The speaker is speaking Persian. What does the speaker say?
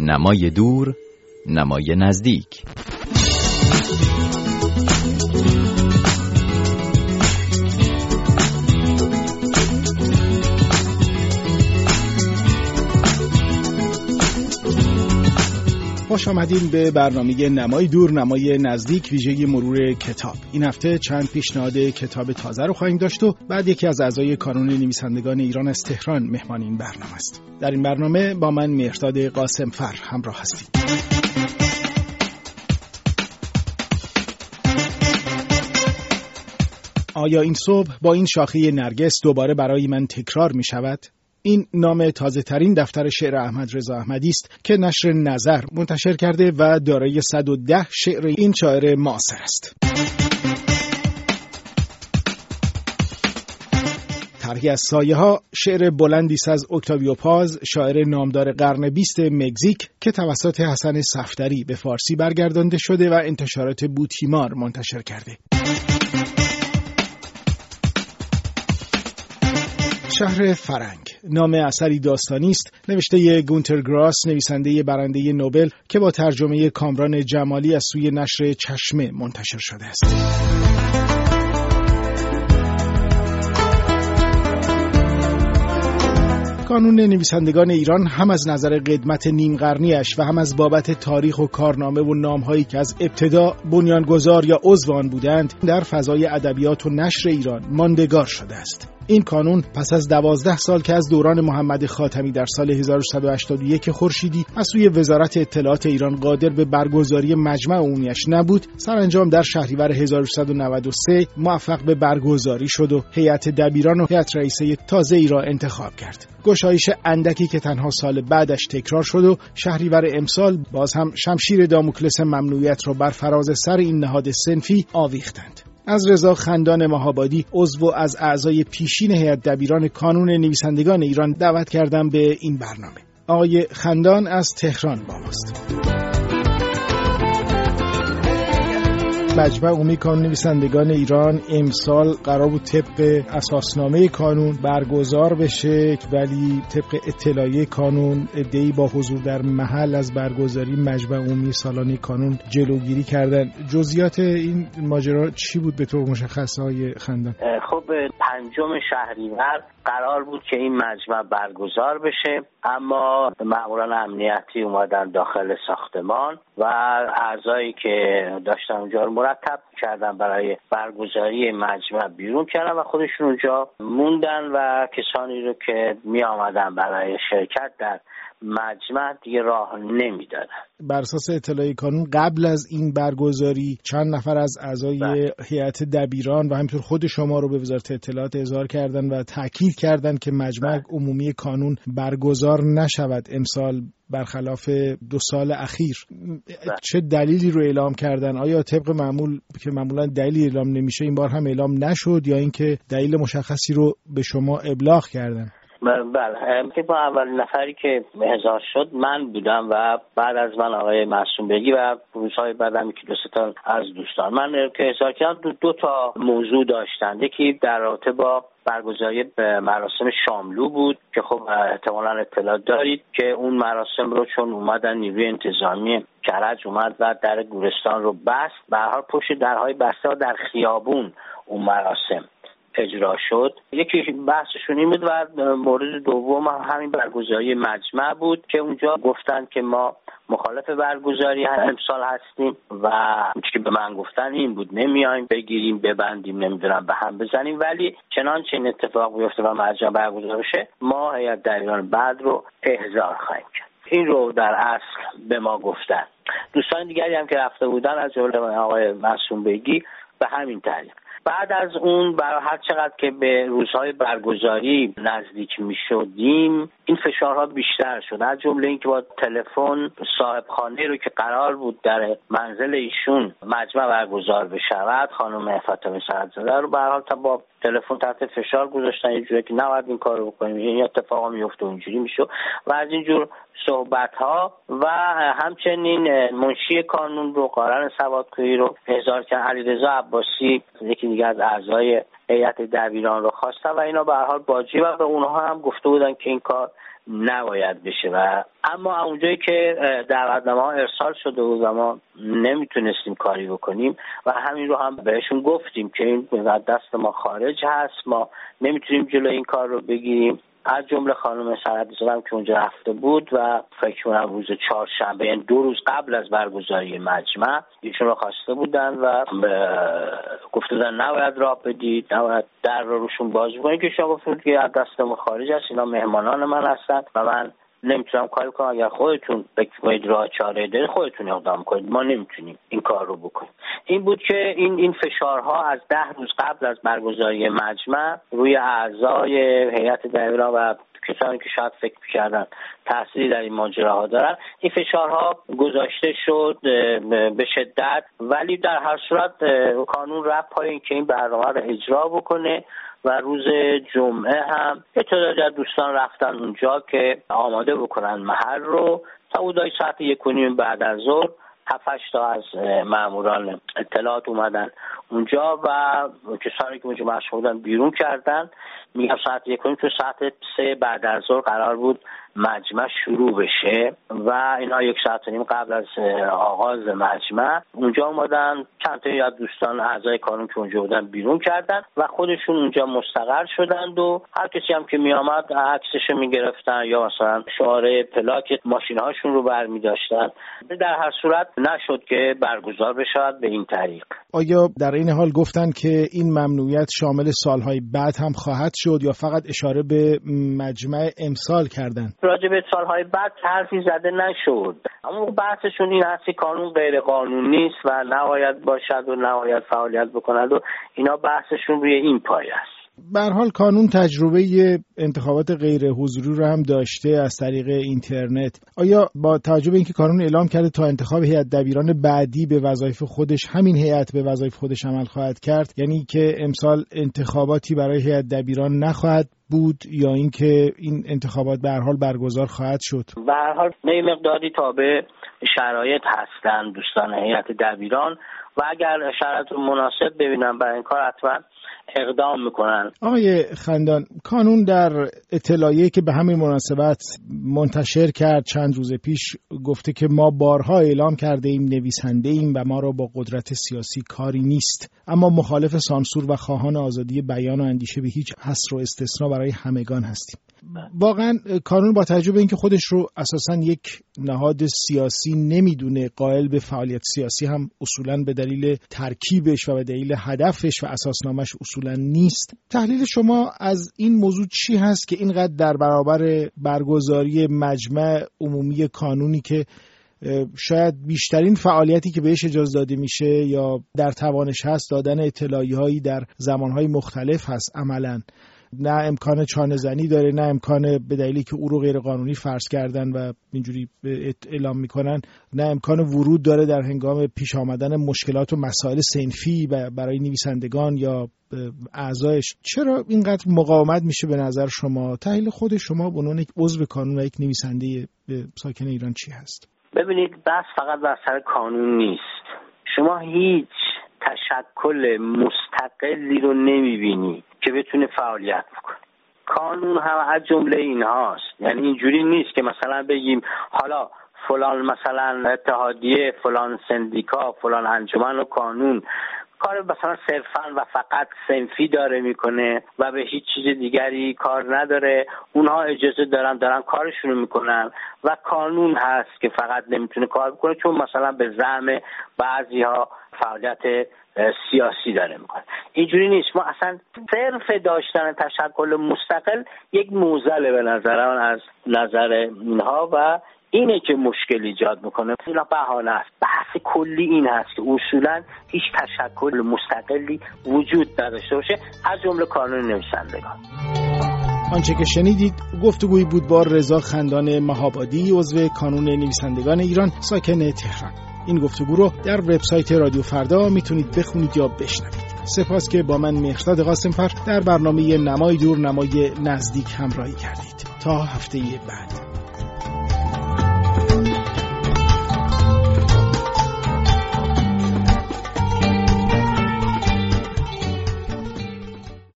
نمای دور نمای نزدیک. خوش آمدین به برنامه نمای دور نمای نزدیک ویژه مرور کتاب. این هفته چند پیشنهاد کتاب تازه رو خواهیم داشت و بعد یکی از اعضای کانون نویسندگان ایران از تهران مهمان این برنامه است. در این برنامه با من مهرداد قاسم فر همراه هستید آیا این صبح با این شاخه نرگس دوباره برای من تکرار می شود؟ این نام تازه ترین دفتر شعر احمد رضا احمدی است که نشر نظر منتشر کرده و دارای 110 شعر این شاعر معاصر است. طرحی از سایه ها شعر بلندی از اکتاویو پاز شاعر نامدار قرن بیست مگزیک که توسط حسن صفدری به فارسی برگردانده شده و انتشارات بوتیمار منتشر کرده. شهر فرنگ نام اثری داستانی است. نوشته گونتر گراس نویسنده برنده نوبل که با ترجمه کامران جمالی از سوی نشر چشمه منتشر شده است. کانون نویسندگان ایران هم از نظر قدمت نیم قرنیش و هم از بابت تاریخ و کارنامه و نامهایی که از ابتدا بنیانگذار یا عضو آن بودند در فضای ادبیات و نشر ایران ماندگار شده است. این کانون پس از دوازده سال که از دوران محمد خاتمی در سال 1181 خورشیدی از سوی وزارت اطلاعات ایران قادر به برگزاری مجمع عمومیش نبود سرانجام در شهریور 1193 موفق به برگزاری شد و هیئت دبیران و هیئت رئیسه تازه ای را انتخاب کرد. گشایش اندکی که تنها سال بعدش تکرار شد و شهریور امسال باز هم شمشیر داموکلس ممنوعیت را بر فراز سر این نهاد سنفی آویختند. از رضا خندان مهابادی عضو از اعضای پیشین هیئت دبیران کانون نویسندگان ایران دعوت کردم به این برنامه. آقای خندان از تهران با ماست. مجمع عمومی کانون نویسندگان ایران امسال قرار بود طبق اساسنامه کانون برگزار بشه ولی طبق اطلاعیه کانون ادعی با حضور در محل از برگزاری مجمع عمومی سالانه کانون جلوگیری کردن. جزئیات این ماجرا چی بود به طور مشخص های خندان؟ خب پنجم شهریور قرار بود که این مجمع برگزار بشه. اما ماموران امنیتی اومدن داخل ساختمان و اعضایی که داشتن اونجا رو مرتب کردن برای برگزاری مجمع بیرون کردن و خودشون اونجا موندن و کسانی رو که می آمدن برای شرکت در مجمع دیگه راه نمی‌دادن بر اساس اطلاعی کانون قبل از این برگزاری چند نفر از اعضای بله. هیئت دبیران و همینطور خود شما رو به وزارت اطلاعات اظهار کردن و تاکید کردند که مجمع بله. عمومی کانون برگزار نشود امسال برخلاف دو سال اخیر. بله. چه دلیلی رو اعلام کردن؟ آیا طبق معمول که معمولا دلیلی اعلام نمیشه این بار هم اعلام نشد یا اینکه دلیل مشخصی رو به شما ابلاغ کردن؟ بله. با اول نفری که احضار شد من بودم و بعد از من آقای معصوم بگی و روزهای بعدم که دو تا از دوستان. من که احضار کردم دو, دو تا موضوع داشتن. یکی در رابطه با برگزاری مراسم شاملو بود که خب احتمالا اطلاع دارید که اون مراسم رو چون اومدن نیروی انتظامی کرج اومد و در گورستان رو بست. به حال پشت درهای بسته در خیابون اون مراسم. اجرا شد. یکی بحثشون این بود و مورد دوم همین برگزاری مجمع بود که اونجا گفتند که ما مخالف برگزاری امسال هستیم و که به من گفتن این بود. نمیایم بگیریم ببندیم نمی‌دونم به هم بزنیم. ولی چنانچه این اتفاق بیفته و مجمع برگزار بشه ما هیئت در ایران بعد رو احضار خواهیم کرد. این رو در اصل به ما گفتن. دوستان دیگری هم که رفته بودن از جمله آقای معصوم بگی به همین طریق بعد از اون برای هر چقدر که به روزهای برگزاری نزدیک می شدیم این فشارها بیشتر شد. از جمله اینکه با تلفن صاحب خانه رو که قرار بود در منزل ایشون مجمع برگزار بشود خانم فاطمه سعدزاده رو به حال با تلفن تحت فشار گذاشتن یه جوری که نباید این کار رو بکنیم. این اتفاقا میفته اونجوری میشه و از اینجور صحبت ها و همچنین منشی کانون رو قارن سوادکویی رو هزار که علیرضا عباسی یکی دیگه از اعضای هیئت دبیران رو خواستن و اینا به هر حال باجی و به اونها هم گفته بودن که این کار نباید بشه و اما اونجایی که دعوتنامه ها ارسال شده بود و ما نمی‌تونستیم کاری بکنیم و همین رو هم بهشون گفتیم که این دست ما خارج هست ما نمی‌تونیم جلو این کار رو بگیریم. از جمله خانم سرد زدم که اونجا رفته بود و فکر کنم روز چهارشنبه یعنی دو روز قبل از برگزاری مجمع ایشون رو خواسته بودن و گفته بودن نباید راه بدید نباید در رو روشون باز بکنید که شما گفتید که از دست خارج است اینا مهمانان من هستن و من نمی‌تونم کاری کنم. اگر خودتون فکر کنید راه چاره دارید خودتون اقدام کنید. ما نمی‌تونیم این کار رو بکنیم. این بود که این این فشارها از ده روز قبل از برگزاری مجمع روی اعضای هیئت دبیران و کسانی که شاید فکر کردن تأثیری در این ماجراها دارن. این فشارها گذاشته شد به شدت. ولی در هر صورت کانون رفت پای که این برنامه رو اجرا بکنه. و روز جمعه هم یه تعدادی از دوستان رفتن اونجا که آماده بکنن محل رو. تا ساعت یک بعد از ظهر هفت تا از معموران اطلاعات اومدن اونجا و کسانی که اونجا مشغول بودن بیرون کردن. میگم ساعت یک تو ساعت سه بعد از ظهر قرار بود مجمع شروع بشه و اینا یک ساعت نیم قبل از آغاز مجمع اونجا اومدن چند تا از دوستان اعضای کانون که اونجا بودن بیرون کردن و خودشون اونجا مستقر شدند و هر کسی هم که میآمد عکسش می‌گرفتن یا مثلا شعاره پلاک ماشین هاشون رو برمی داشتن در هر صورت نشد که برگزار بشود به این طریق. آیا در این حال گفتن که این ممنوعیت شامل سالهای بعد هم خواهد شد یا فقط اشاره به مجمع امسال کردن؟ راجع به سالهای بعد حرفی زده نشد. اما بحثشون این هستی کانون غیر قانونی است و نباید باشد و نباید فعالیت بکند و اینا بحثشون روی این پای است. به حال کانون تجربه انتخابات غیر حضوری رو هم داشته از طریق اینترنت. آیا با توجه به اینکه کانون اعلام کرده تا انتخاب هیئت دبیران بعدی به وظایف خودش همین هیئت به وظایف خودش عمل خواهد کرد یعنی که امسال انتخاباتی برای هیئت دبیران نخواهد بود یا اینکه این انتخابات به هر حال برگزار خواهد شد؟ به هر حال مقداری تابع شرایط هستند دوستان هیئت دبیران و اگر شرایط مناسب ببینم برای این کار حتما اقدام می‌کنن. آقای خندان کانون در اطلاعیه که به همین مناسبت منتشر کرد چند روز پیش گفته که ما بارها اعلام کرده ایم نویسنده ایم و ما را با قدرت سیاسی کاری نیست. اما مخالف سانسور و خواهان آزادی بیان و اندیشه به هیچ حصر و استثنا برای همگان هستیم. واقعا کانون با تجربه اینکه خودش رو اساسا یک نهاد سیاسی نمی‌دونه قائل به فعالیت سیاسی هم اصولا به دلیل ترکیبش و به دلیل هدفش و اساسنامش اصولا نیست. تحلیل شما از این موضوع چی هست که اینقدر در برابر برگزاری مجمع عمومی کانونی که شاید بیشترین فعالیتی که بهش اجازه داده میشه یا در توانش هست دادن اطلاعی هایی در زمانهای مختلف هست عملا. نه امکان چانه زنی داره نه امکان به دلیلی که او رو غیر قانونی فرض کردن و اینجوری اعلام می‌کنن نه امکان ورود داره در هنگام پیش آمدن مشکلات و مسائل سنفی برای نویسندگان یا اعضایش. چرا اینقدر مقاومت میشه به نظر شما؟ تحلیل خود شما به عنوان یک عضو کانون و یک نویسنده ساکن ایران چی هست؟ ببینید بس فقط بر سر کانون نیست. شما هیچ تشکل مستقلی رو نمی‌بینی که بتونه فعالیت بکنه. کانون هم از جمله اینهاست. یعنی اینجوری نیست که مثلا بگیم حالا فلان مثلا اتحادیه فلان سندیکا فلان انجمن و کانون کار مثلا صرفا و فقط سنفی داره می‌کنه و به هیچ چیز دیگری کار نداره. اونها اجازه دارن دارن کارشونو می‌کنن و کانون هست که فقط نمی‌تونه کار بکنه چون مثلا به زعم بعضی ها فعالیت سیاسی داره می‌کنه. اینجوری نیست. ما اصلا صرف داشتن تشکل مستقل یک موزله به نظر از نظر اینها و اینه که مشکل ایجاد می‌کنه. اینا بهانه است. بحث کلی این هست که اصولا هیچ تشکل مستقلی وجود نداشته باشه. از جمله کانون نویسندگان. آنچه که شنیدید گفتگویی بود با رضا خندان مهابادی عضو کانون نویسندگان ایران ساکن تهران. این گفتگو رو در وبسایت رادیو فردا می‌تونید بخونید یا بشنوید. سپاس که با من مهرداد قاسمفر در برنامه نمای دور نمای نزدیک همراهی کردید. تا هفته بعد.